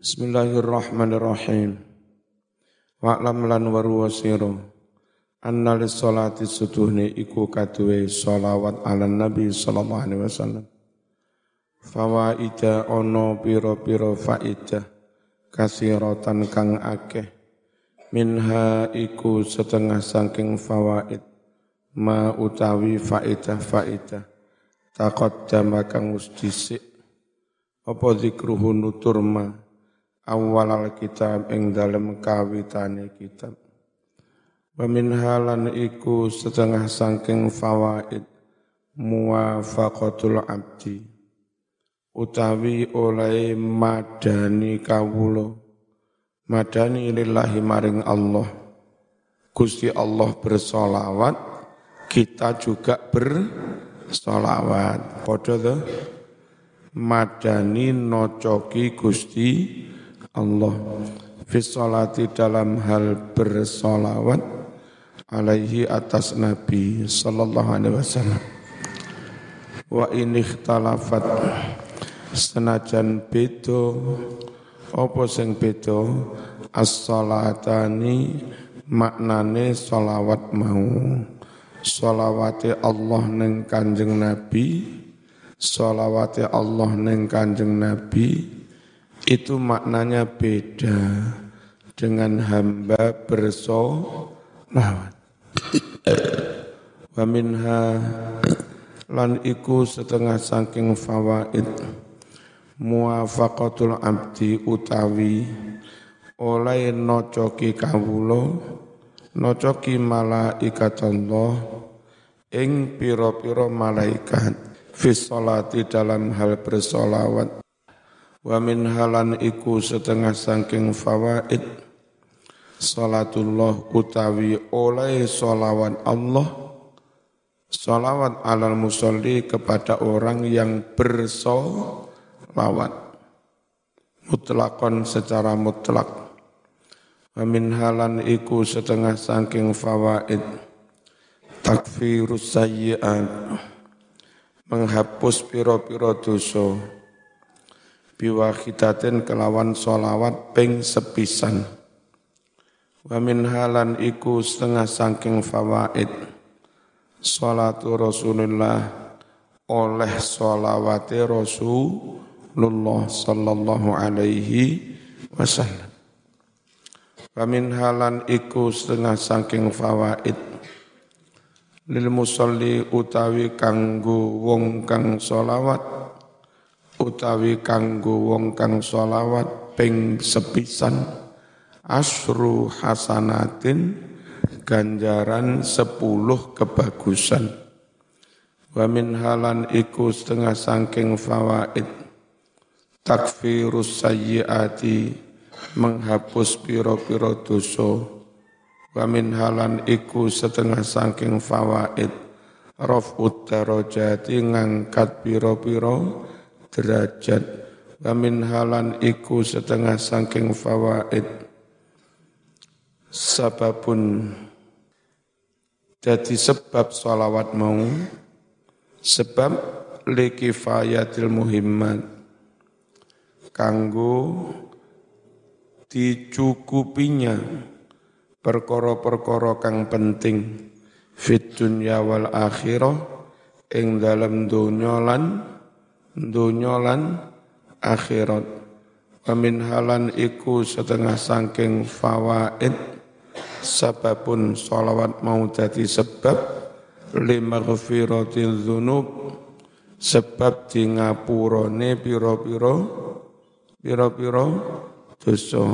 Bismillahirrahmanirrahim. Wa'lam lan waru wasiro. Anna salati sutuhni iku kaduwe salawat ala nabi sallallahu alaihi wasallam. Fawaida ono piro-piro faidah kasiratan kang akeh. Minha iku setengah sangking fawaid ma utawi faidah-faidah. Takot jama kang usdisik. Apa zikruhu nutur ma awal kitab ing dalem kawitane kitab. Wa iku setengah sangking fawaid muwafaqatul abdi utawi oleh madani kawulo madani lillahi maring Allah. Gusti Allah bersolawat kita juga bersolawat. Padha madani nocoki Gusti Allah fis dalam hal bersolawat alaihi atas Nabi sallallahu alaihi wasallam. Wa ini ikhtalafat senajan bedo apa sing bedo as-salatani maknane solawat mau. Solawate Allah neng kanjeng Nabi solawate Allah neng kanjeng Nabi itu maknanya beda dengan hamba bersolawat. Wa minha lan iku setengah saking fawaid muwafaqatul abdi utawi oleh nocoki kawulo nocoki malaikat Allah ing piro-piro malaikat fi dalam hal bersolawat Wa min halan iku setengah sangking fawaid Salatullah utawi oleh solawat Allah Salawat alal musalli kepada orang yang bersolawat. Mutlakon secara mutlak. Wa min halan iku setengah sangking fawaid. Takfirus sayyi'at Menghapus piro-piro dosa biwahidatin kelawan solawat ping sepisan. Wa min halan iku setengah sangking fawaid. Salatu Rasulullah oleh solawati Rasulullah sallallahu alaihi wasallam. Wa min halan iku setengah sangking fawaid. Lil musalli utawi kanggo wong kang solawat utawi kanggo wong kang solawat ping sepisan asru hasanatin ganjaran sepuluh kebagusan. Wa min halan iku setengah sangking fawaid. Takfirus sayyiati menghapus piro-piro dosa. Wa min halan iku setengah sangking fawaid. Raf'ud darajati ngangkat piro-piro derajat wa min halan iku setengah saking fawaid. Sababun jadi sebab salawat mau sebab likifayatil muhimmat. Kanggo dicukupinya perkara-perkara kang penting fit dunya wal akhirah ing dalam dunya lan dunya lan akhirat. Wa min halan iku setengah sangking fawaid sababun salawat mau jadi sebab lima ghafiratil dzunub sebab di ngapurane pira-pira pira-pira dosa.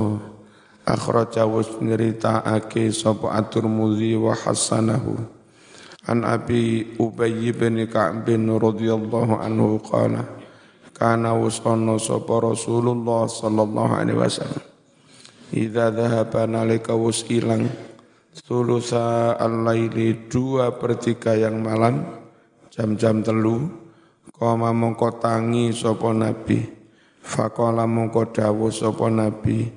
Akhraja was nyritakake sapa at-Tirmidzi wa hasanahu An Abi Ubay bin Ka'b radhiyallahu anhu qala kana wasana sapa Rasulullah sallallahu alaihi wasallam. Idza dhahaba nalika was ilang sulusa al-laili dua per tiga yang malam jam-jam telu koma mongko tangi sapa nabi faqala mongko dawuh sapa nabi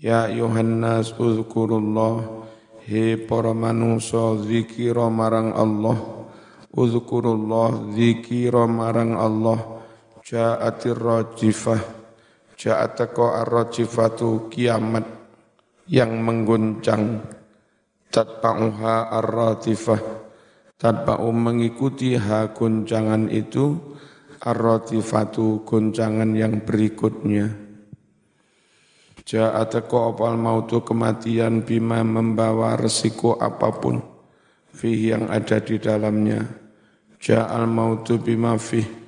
ya Yohanes uzkurullah He para manungsa zikira marang Allah Uzkurullah zikira marang Allah Ja'atir rajifah Ja'at teko arrojifatu kiamat yang mengguncang. Tatba'uha arratifah tatba'u mengikuti ha guncangan itu arratifatu guncangan yang berikutnya. Ja'at teko opal mautu kematian bima membawa resiko apa pun fih yang ada di dalamnya. Ja'al mautu bima fih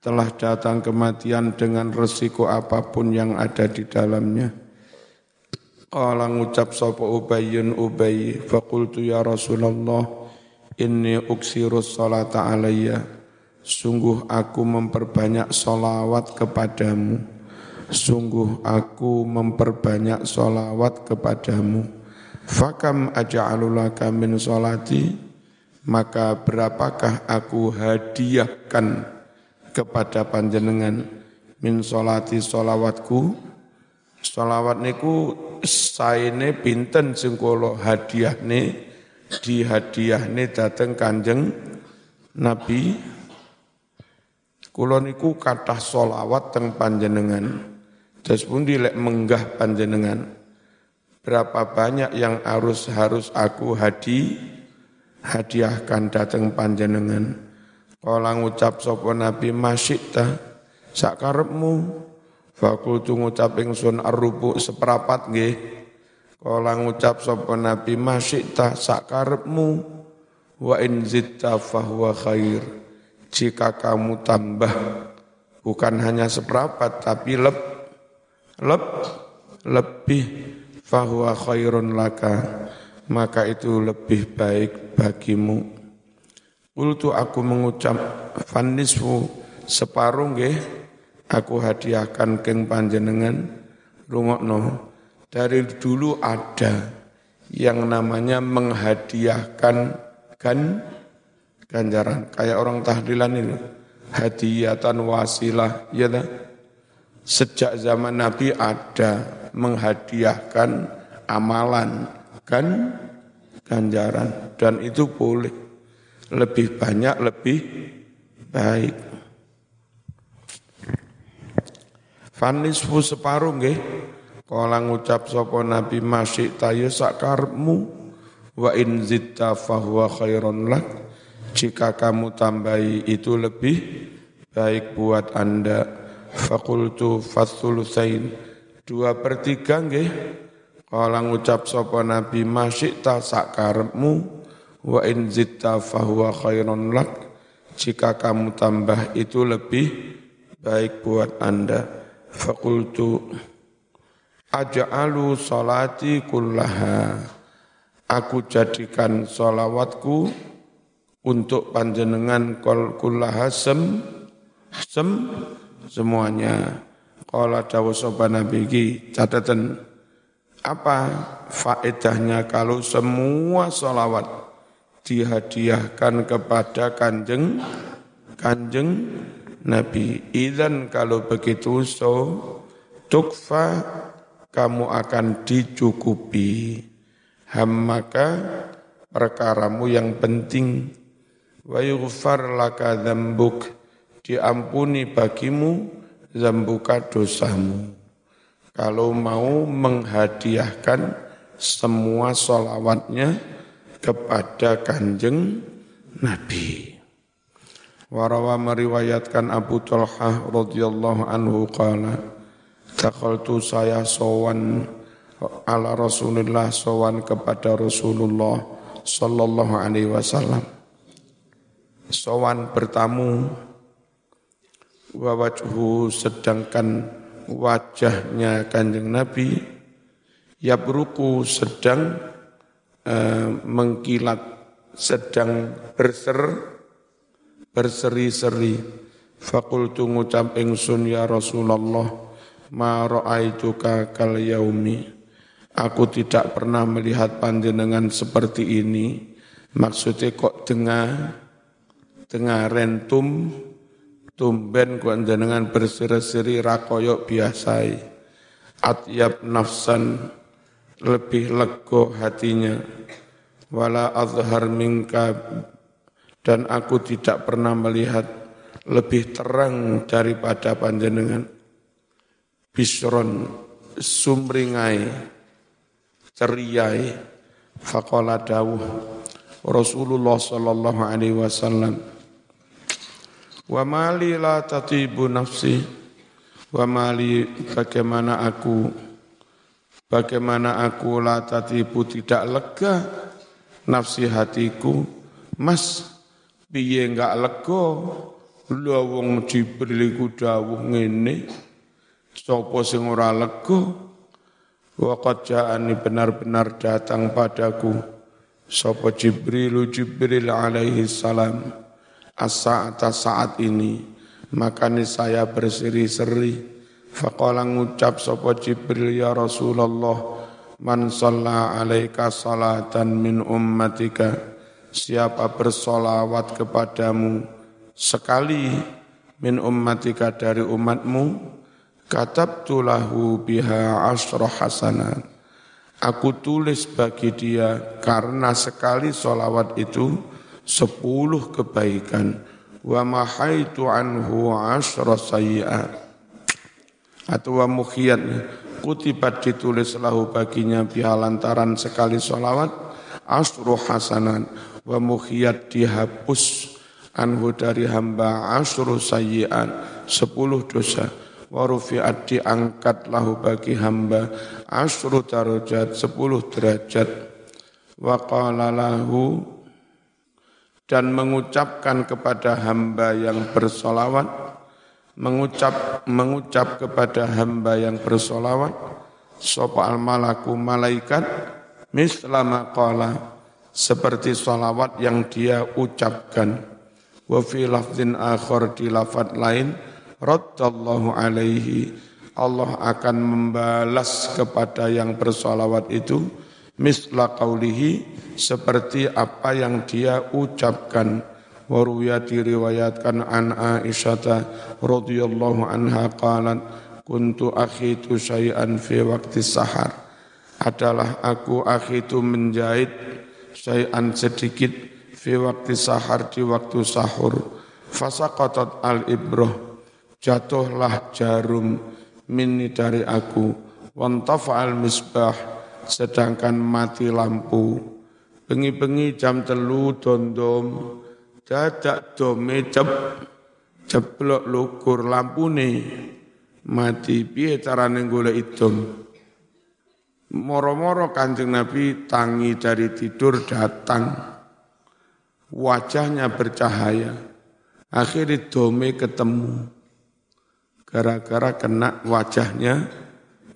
telah datang kematian dengan resiko apa pun yang ada di dalamnya. Qala ngucap sapa Ubayyun Ubay faqultu ya Rasulullah inni uksirus salata alayya. Sungguh aku memperbanyak solawat kepadamu. Sungguh aku memperbanyak solawat kepadamu. Fakam aja'alulaka min solati maka berapakah aku hadiahkan kepada panjenengan min solati solawatku solawat niku saine pinten sing kula hadiahne dihadiahne dateng Kanjeng Nabi. Kula niku kathah solawat teng panjenengan. Terus pun dilek menggah panjenengan. Berapa banyak yang harus harus aku hadi hadiahkan dateng panjenengan Kala ngucap sapa Nabi masyikta sakarepmu Fakultu ngucap ingsun arrubu seperapat nggih. Kala ngucap sapa Nabi masyikta sakarepmu wa in zitta fahuwa khair. Jika kamu tambah bukan hanya seperapat tapi leb leb lebih fahuwa khairun laka. Maka itu lebih baik bagimu Kultu aku mengucap fanisfu separuh nggih aku hadiahkan keng panjenengan. Rungokno dari dulu ada yang namanya menghadiahkan kan ganjaran kayak orang tahlilan ini hadiatan wasilah ya sejak zaman Nabi ada menghadiahkan amalan kan ganjaran. Dan itu boleh lebih banyak lebih baik. Fanisfu separuh nggih. Kala ngucap sapa Nabi masih tayo sakarmu wa in zitta fahuwa khairon lak. Jika kamu tambahi itu lebih baik buat Anda. Fakultu fathulusain. Dua per tiga nggih. Kala ngucap sapa Nabi masih tak sakarmu wa in zitta fahuwa khairun lak. Jika kamu tambah itu lebih baik buat anda. Fakultu aja'alu salati kullaha. Aku jadikan solawatku untuk panjenengan kol kullaha sem sem semuanya. Qala dawu sopan nabi catatan apa faedahnya kalau semua solawat dihadiahkan kepada kanjeng kanjeng Nabi. Idan kalau begitu so tukfa kamu akan dicukupi. Hammaka perkaramu yang penting. Wa yughfar laka dzambuk diampuni bagimu zambuka dosamu. Kalau mau menghadiahkan semua solawatnya kepada kanjeng Nabi. Warawa meriwayatkan Abu Talhah radhiyallahu anhu qala Takhaltu saya sowan ala Rasulullah sowan kepada Rasulullah sallallahu alaihi wasallam. Sowan bertamu wa wajhu sedangkan wajahnya kanjeng Nabi yabruku sedang Eh, mengkilat sedang berser berseri-seri. Fakultu ngucap ingsun ya Rasulullah ma ra'aituka kal yaumi? Aku tidak pernah melihat panjenengan seperti ini. Maksudnya kok dengar dengar rentum tumben panjenengan berseri-seri rakoyok biasai. Atyab nafsan lebih lego hatinya. Wala azhar minka dan aku tidak pernah melihat lebih terang daripada panjenengan. Bisron sumringai ceriai faqala dawuh Rasulullah sallallahu alaihi wasallam wa mali la tatibu nafsi wa mali bagaimana aku bagaimana aku la tatibu tidak lega nafsi hatiku? Mas piye enggak lega? Lha wong Jibril iku dawuh ngene. Sapa sing ora lega? Waqad ja'ani benar-benar datang padaku. Sopo Jibril Jibril alaihi salam. As-sa'ata saat ini. Makanya saya berseri-seri Faqala ngucap sopo Jibril ya Rasulullah Man salla alaika salatan min ummatika Siapa bersolawat kepadamu Sekali min ummatika dari umatmu Katabtu lahu biha asra hasanat. Aku tulis bagi dia karena sekali solawat itu sepuluh kebaikan. Wa mahaitu anhu asra sayyi'at. Atau mukhiyat kutibat ditulis lahu baginya biha lantaran sekali solawat asru hasanat wa mukhiyat dihapus anhu dari hamba asru sayyi'at sepuluh dosa. Wa rufi'at diangkat lahu bagi hamba asru darajat sepuluh derajat. Wa qala lahu dan mengucapkan kepada hamba yang bersolawat mengucap mengucap kepada hamba yang bersolawat sopa al malaku malaikat mislama qala seperti solawat yang dia ucapkan. Wa fi lafzin akhar di lafad lain raddallahu alaihi Allah akan membalas kepada yang bersolawat itu misla qawlihi seperti apa yang dia ucapkan waruya diriwayatkan an Aisyah radhiyallahu anha qalat kuntu akhitu syai'an fi waqti sahar. Adalah aku akhitu menjahit syai'an sedikit fi waqti sahar di waktu sahur. Fasaqatat al ibrah jatuhlah jarum mini dari aku. Wantafa'al misbah sedangkan mati lampu. Bengi-bengi jam telu dondom dadak dome cep ceplok lukur lampune mati piye carane golek idom moro-moro kanjeng Nabi tangi dari tidur datang wajahnya bercahaya akhirnya dome ketemu gara-gara kena wajahnya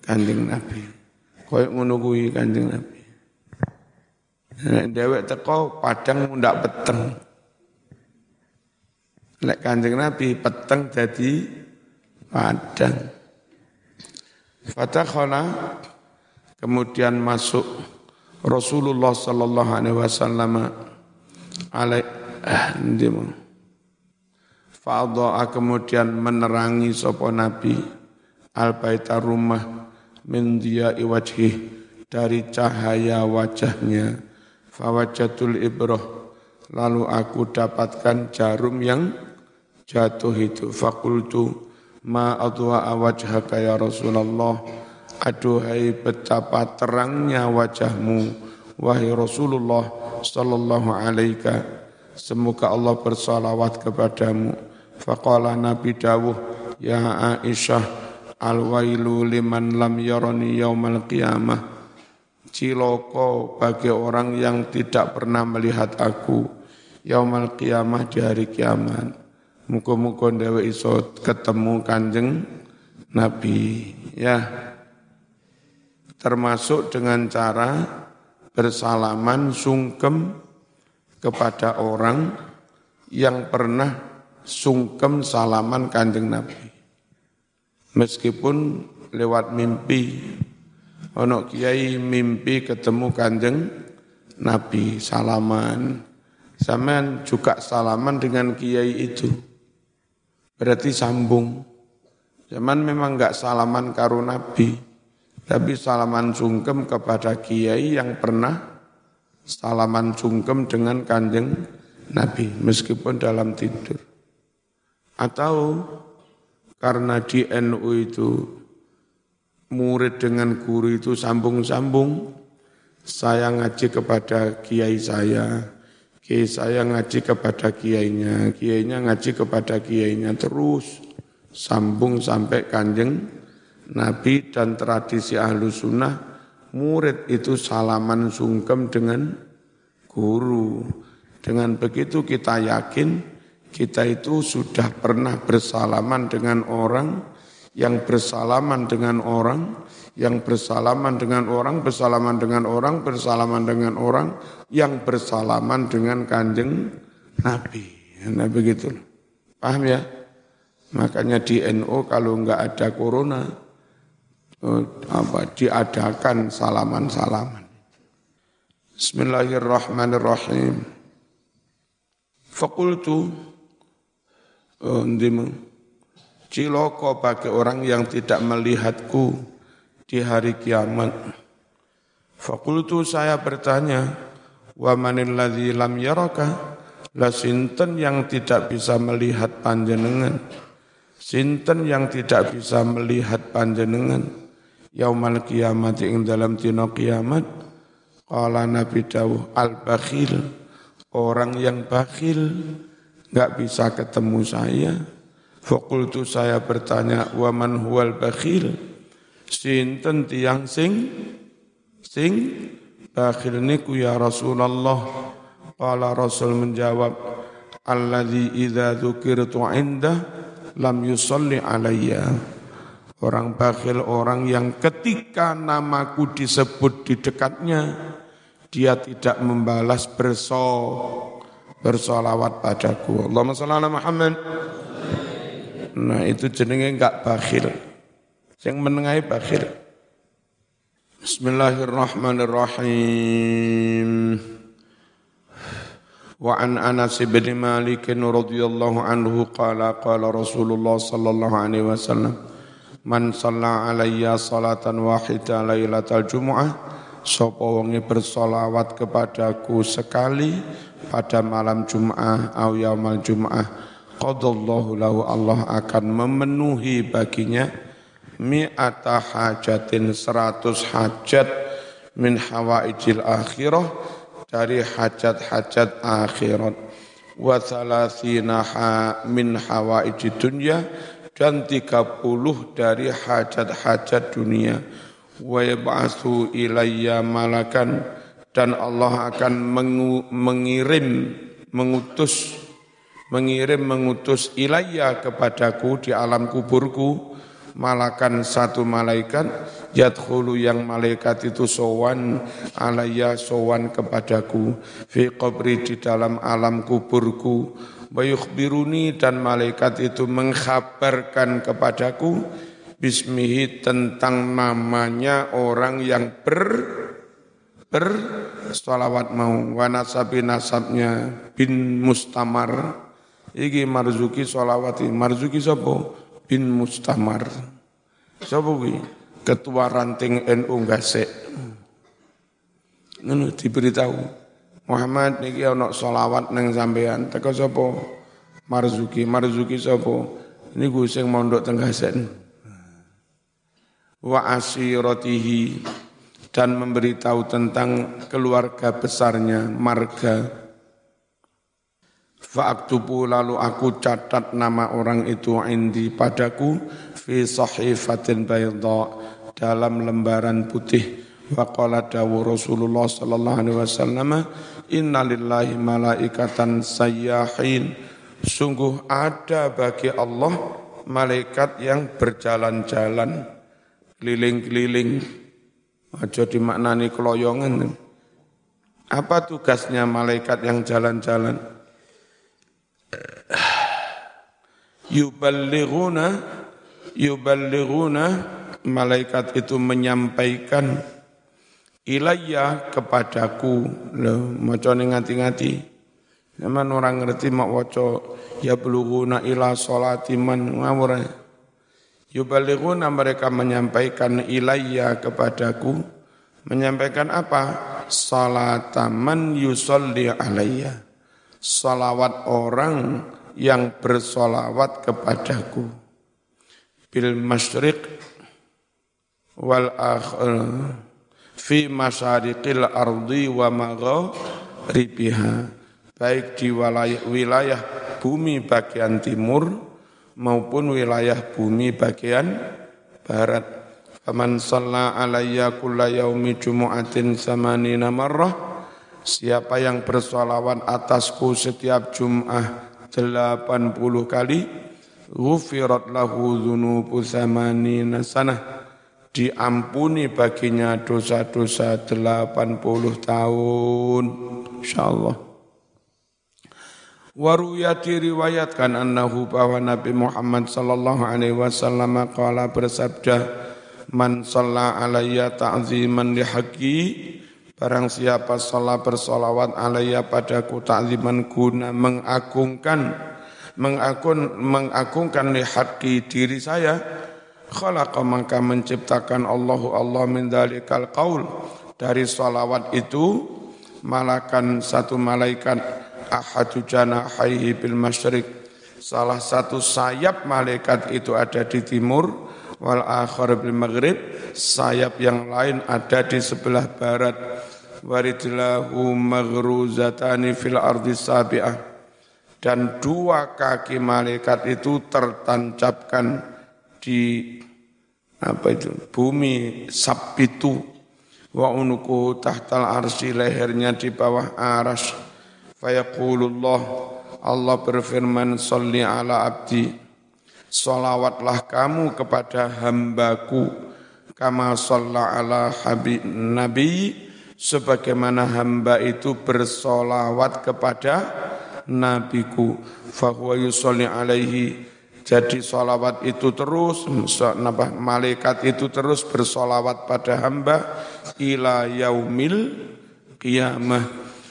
kanjeng Nabi. Koyok ngono kuwi kanjeng Nabi. Dewek teko padang mundak peteng. Lek kanjeng Nabi peteng jadi padang. Fatakhala kemudian masuk Rasulullah sallallahu alaihi wasallam alai eh, Fa'adha'a kemudian menerangi sopo Nabi al-baita rumah min diya'i wajhih dari cahaya wajahnya. Fawajatul ibroh lalu aku dapatkan jarum yang jatuh itu. Fakultu ma adwa'a wajhaka ya Rasulullah. Aduhai betapa terangnya wajahmu wahai Rasulullah sallallahu alaihi Semoga Allah bersalawat kepadamu Faqala Nabi dawuh, Ya Aisyah, al-wailu liman lam yarani yaumal qiyamah. Ciloko bagi orang yang tidak pernah melihat aku yaumal qiyamah di hari kiamat. Muka-muka dewa iso ketemu kanjeng Nabi. Ya, termasuk dengan cara bersalaman sungkem kepada orang yang pernah sungkem salaman kanjeng Nabi. Meskipun lewat mimpi, ono kiai mimpi ketemu kanjeng Nabi salaman. Samaan juga salaman dengan kiai itu. Berarti sambung. Zaman memang enggak salaman karo Nabi, tapi salaman sungkem kepada kiai yang pernah salaman sungkem dengan kanjeng Nabi, meskipun dalam tidur. Atau karena di NU itu murid dengan guru itu sambung-sambung. Saya ngaji kepada kiai saya, kiai saya ngaji kepada kiainya, kiainya ngaji kepada kiainya terus sambung sampai kanjeng Nabi dan tradisi ahlu sunnah murid itu salaman sungkem dengan guru. Dengan begitu kita yakin kita itu sudah pernah bersalaman dengan orang, yang bersalaman dengan orang, yang bersalaman dengan orang, bersalaman dengan orang, bersalaman dengan orang, yang bersalaman dengan kanjeng Nabi. Nah begitu. Paham ya? Makanya di NU kalau enggak ada corona, eh, apa diadakan salaman-salaman. Bismillahirrahmanirrahim. Fakultu Undimu. Ciloko bagi orang yang tidak melihatku di hari kiamat. Fakultu saya bertanya, wa manil ladzi lam yaraka? La sinten yang tidak bisa melihat panjenengan? Sinten yang tidak bisa melihat panjenengan? Yaumal kiamat ing dalam dina kiamat? Qala Nabi Dawuh al-bakhil, orang yang bakhil, nggak bisa ketemu saya. Fakultu saya bertanya, wa man huwal bakhil? Sinten tiang sing? Sing? Bakhil niku ya Rasulullah. Qala Rasul menjawab, Alladhi idha dhukirtu indah, lam yusalli alayya. Orang bakhil orang yang ketika namaku disebut di dekatnya, dia tidak membalas bersol bersolawat padaku. Allahumma salli Muhammad. Nah itu jenenge enggak bakhil. Yang menengahi bakhil. Bismillahirrahmanirrahim. Wa an Anas bin Malik radhiyallahu anhu qala qala Rasulullah sallallahu alaihi wasallam man shalla alayya salatan wahida lailatal jumu'ah sapa wonge bersolawat kepadaku sekali pada malam Jum'ah atau yaumal Jum'ah qadallahu lahu Allah akan memenuhi baginya mi'ata hajatin seratus hajat min hawaijil akhirah dari hajat-hajat akhirat. Wa thalathina min hawaijid dunya dan 30 dari hajat-hajat dunia. Wa yab'atsu ilayya malakan dan Allah akan mengirim mengutus mengirim mengutus ilayya kepadaku di alam kuburku malakan satu malaikat yadkhulu yang malaikat itu sowan alayya sowan kepadaku fi qabri di dalam alam kuburku. Bayukhbiruni dan malaikat itu mengkhabarkan kepadaku bismihi tentang namanya orang yang ber bersolawat mau wanasabi nasabnya bin Mustamar iki Marzuki solawati Marzuki sopo bin Mustamar. Sopo ki ketua ranting NU Gasek ngono diberitahu. Muhammad niki ana solawat neng sampean teko sopo Marzuki. Marzuki sopo ini gue sing mondok teng Gasek wa asiratihi. Dan memberitahu tentang keluarga besarnya marga. Fa'aktubu lalu aku catat nama orang itu indi padaku fi sahifatin bayda dalam lembaran putih. Wa qala dawu Rasulullah sallallahu alaihi wasallam inna lillahi malaikatan sayyahin sungguh ada bagi Allah malaikat yang berjalan-jalan keliling-keliling Aja dimaknani keloyongan. Apa tugasnya malaikat yang jalan-jalan? Yuballighuna yuballighuna malaikat itu menyampaikan ilayya kepadaku loh maca ngati-ngati Zaman orang ngerti mak waca ya bulughuna ila salati man ngawur Yubalighuna mereka menyampaikan ilayya kepadaku. Menyampaikan apa? Salataman yusolli alayya. Salawat orang yang bersolawat kepadaku. Bil masyriq wal akhir fi masyariqil ardi wa maghribiha baik di wilayah, wilayah bumi bagian timur maupun wilayah bumi bagian barat. Faman shalla alayya kulla yaumi jumu'atin samanina marrah Siapa yang bersolawat atasku setiap Jum'ah 80 kali, Ghufirat lahu dhunubu zamanina sanah. Diampuni baginya dosa-dosa 80 tahun. InsyaAllah. Waruya diriwayatkan annahu bahwa Nabi Muhammad sallallahu alaihi wasallam qala bersabda man shalla alayya ta'ziman li haqqi Barang siapa salat bersolawat alaiya padaku ta'ziman guna mengagungkan mengagung mengagungkan lihaqi diri saya khalaqa maka menciptakan Allahu Allah min dalikal qaul. Dari salawat itu malakan satu malaikat ahadu janahaihi bil masyriq. Salah satu sayap malaikat itu ada di timur wal akhar bil maghrib sayap yang lain ada di sebelah barat. Waridlahu maghruzatani fil ardi sabi'ah. Dan dua kaki malaikat itu tertancapkan di apa itu bumi sabitu wa unuku tahtal arsi lehernya di bawah aras. Fayaqulullah Allah berfirman salli ala abdi Salawatlah kamu kepada hambaku kama shalla ala habib nabi sebagaimana hamba itu bersolawat kepada nabiku. Fahuwa yusolli alaihi. Jadi solawat itu terus malaikat itu terus bersolawat pada hamba ila yaumil qiyamah.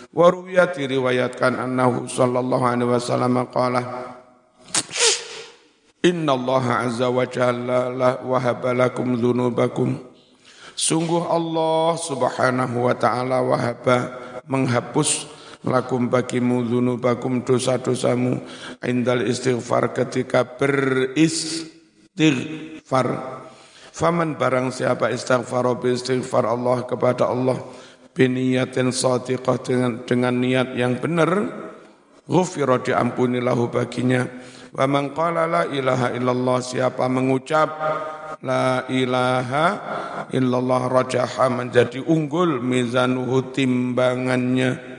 Waruya diriwayatkan annahu sallallahu alaihi wasallam qala Inna Allah azza wa jalla wahaba lakum dhunubakum. Sungguh Allah subhanahu wa ta'ala wahaba menghapus lakum bagimu dhunubakum dosa-dosamu indal istighfar ketika beristighfar. Faman barang siapa istighfar istighfar Allah kepada Allah biniyatin sadiqah dengan, dengan niat yang benar, ghufira diampuni lahu baginya Wa man qala la ilaha illallah siapa mengucap la ilaha illallah rajaha menjadi unggul mizanuhu timbangannya.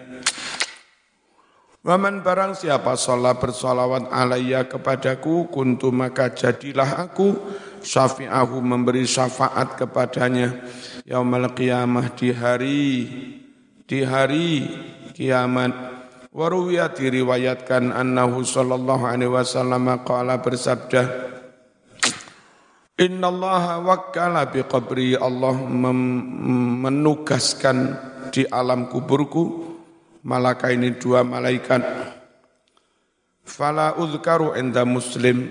Waman barang siapa sholat bersolawat alaiya kepadaku, kuntu maka jadilah aku syafi'ahu memberi syafaat kepadanya. Yaumal qiyamah di hari, di hari kiamat. Waruwiya diriwayatkan annahu sallallahu alaihi wasallam qala bersabda Inna Allah wakkala bi qabri Allah menugaskan di alam kuburku malaikat ini dua malaikat. Fala uzkaru inda muslim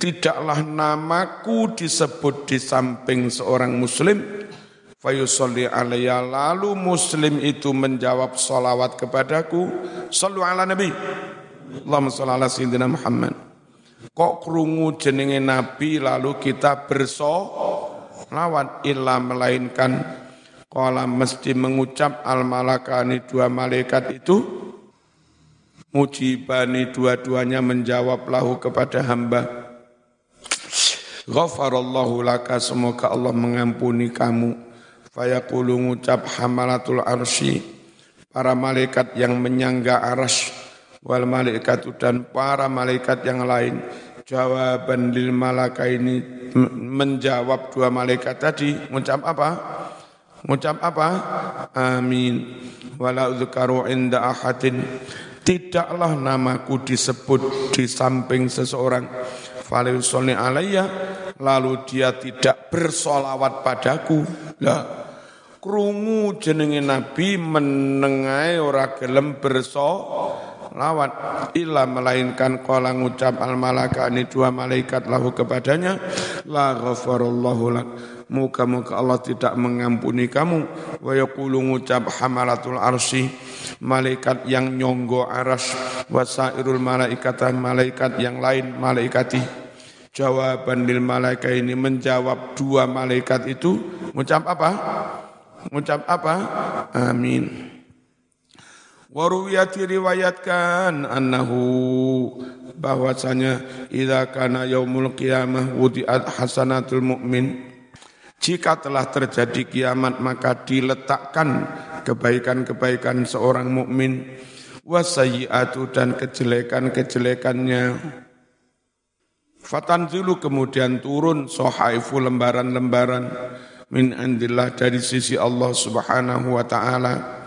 tidaklah namaku disebut di samping seorang muslim Fayusalli alaiya lalu muslim itu menjawab salawat kepadaku. Sallu ala nabi. Allahumma salli ala sayyidina Muhammad. Kok kerungu jenenge nabi lalu kita bersolawat illa melainkan Kala mesti mengucap al malakani dua malaikat itu mujibani dua-duanya menjawab lahu kepada hamba. Ghafarallahu laka semoga Allah mengampuni kamu Fayaqulu ngucap hamalatul arsy para malaikat yang menyangga aras wal malaikatu dan para malaikat yang lain. Jawaban lil malaka ini menjawab dua malaikat tadi. Ngucap apa? Ngucap apa? Amin. Wala dzkaru inda ahadin. Tidaklah namaku disebut di samping seseorang falyusolli alayya lalu dia tidak bersolawat padaku. Lah krungu jenenge nabi menengai ora gelem berso lawat illa melainkan qala ngucap al malaka ini dua malaikat lahu kepadanya la ghafarallahu lak. Muka-muka Allah tidak mengampuni kamu. Wa yaqulu ngucap hamalatul arsi malaikat yang nyonggo aras wasairul malaikat malaikat yang lain malaikati jawaban lil malaika ini menjawab dua malaikat itu mengucap apa? Mengucap apa? Amin. Waruwiyat diriwayatkan annahu bahwasanya idza kana yaumul qiyamah wudi'at hasanatul mu'min jika telah terjadi kiamat maka diletakkan kebaikan-kebaikan seorang mukmin wasayyi'atu dan kejelekan-kejelekannya Fatanzilu kemudian turun sohaifu lembaran-lembaran min andillah dari sisi Allah subhanahu wa ta'ala.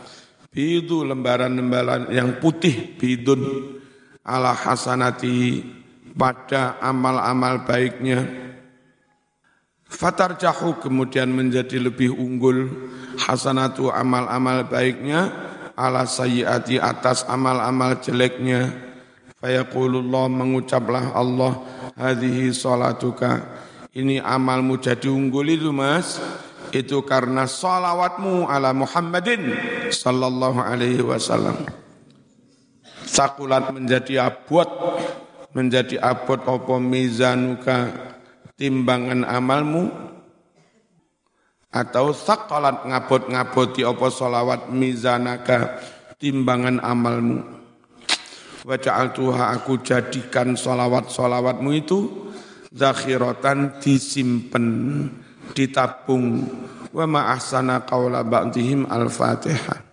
Bidu lembaran-lembaran yang putih, bidun ala hasanati pada amal-amal baiknya. Fatar jahu kemudian menjadi lebih unggul hasanatu amal-amal baiknya ala sayyati atas amal-amal jeleknya. Fayaqulullah mengucaplah Allah hadhihi salatuka. Ini amalmu jadi unggul itu mas. Itu karena salawatmu ala Muhammadin sallallahu alaihi wasallam. Sakulat menjadi abot, menjadi abot opo mizanuka timbangan amalmu atau sakolat ngabot-ngaboti opo salawat mizanaka timbangan amalmu wa ja'altuha aku jadikan solawat-solawatmu itu zakhiratan disimpen ditabung. Wa ma ahsana qaula ba'dihim al-fatihah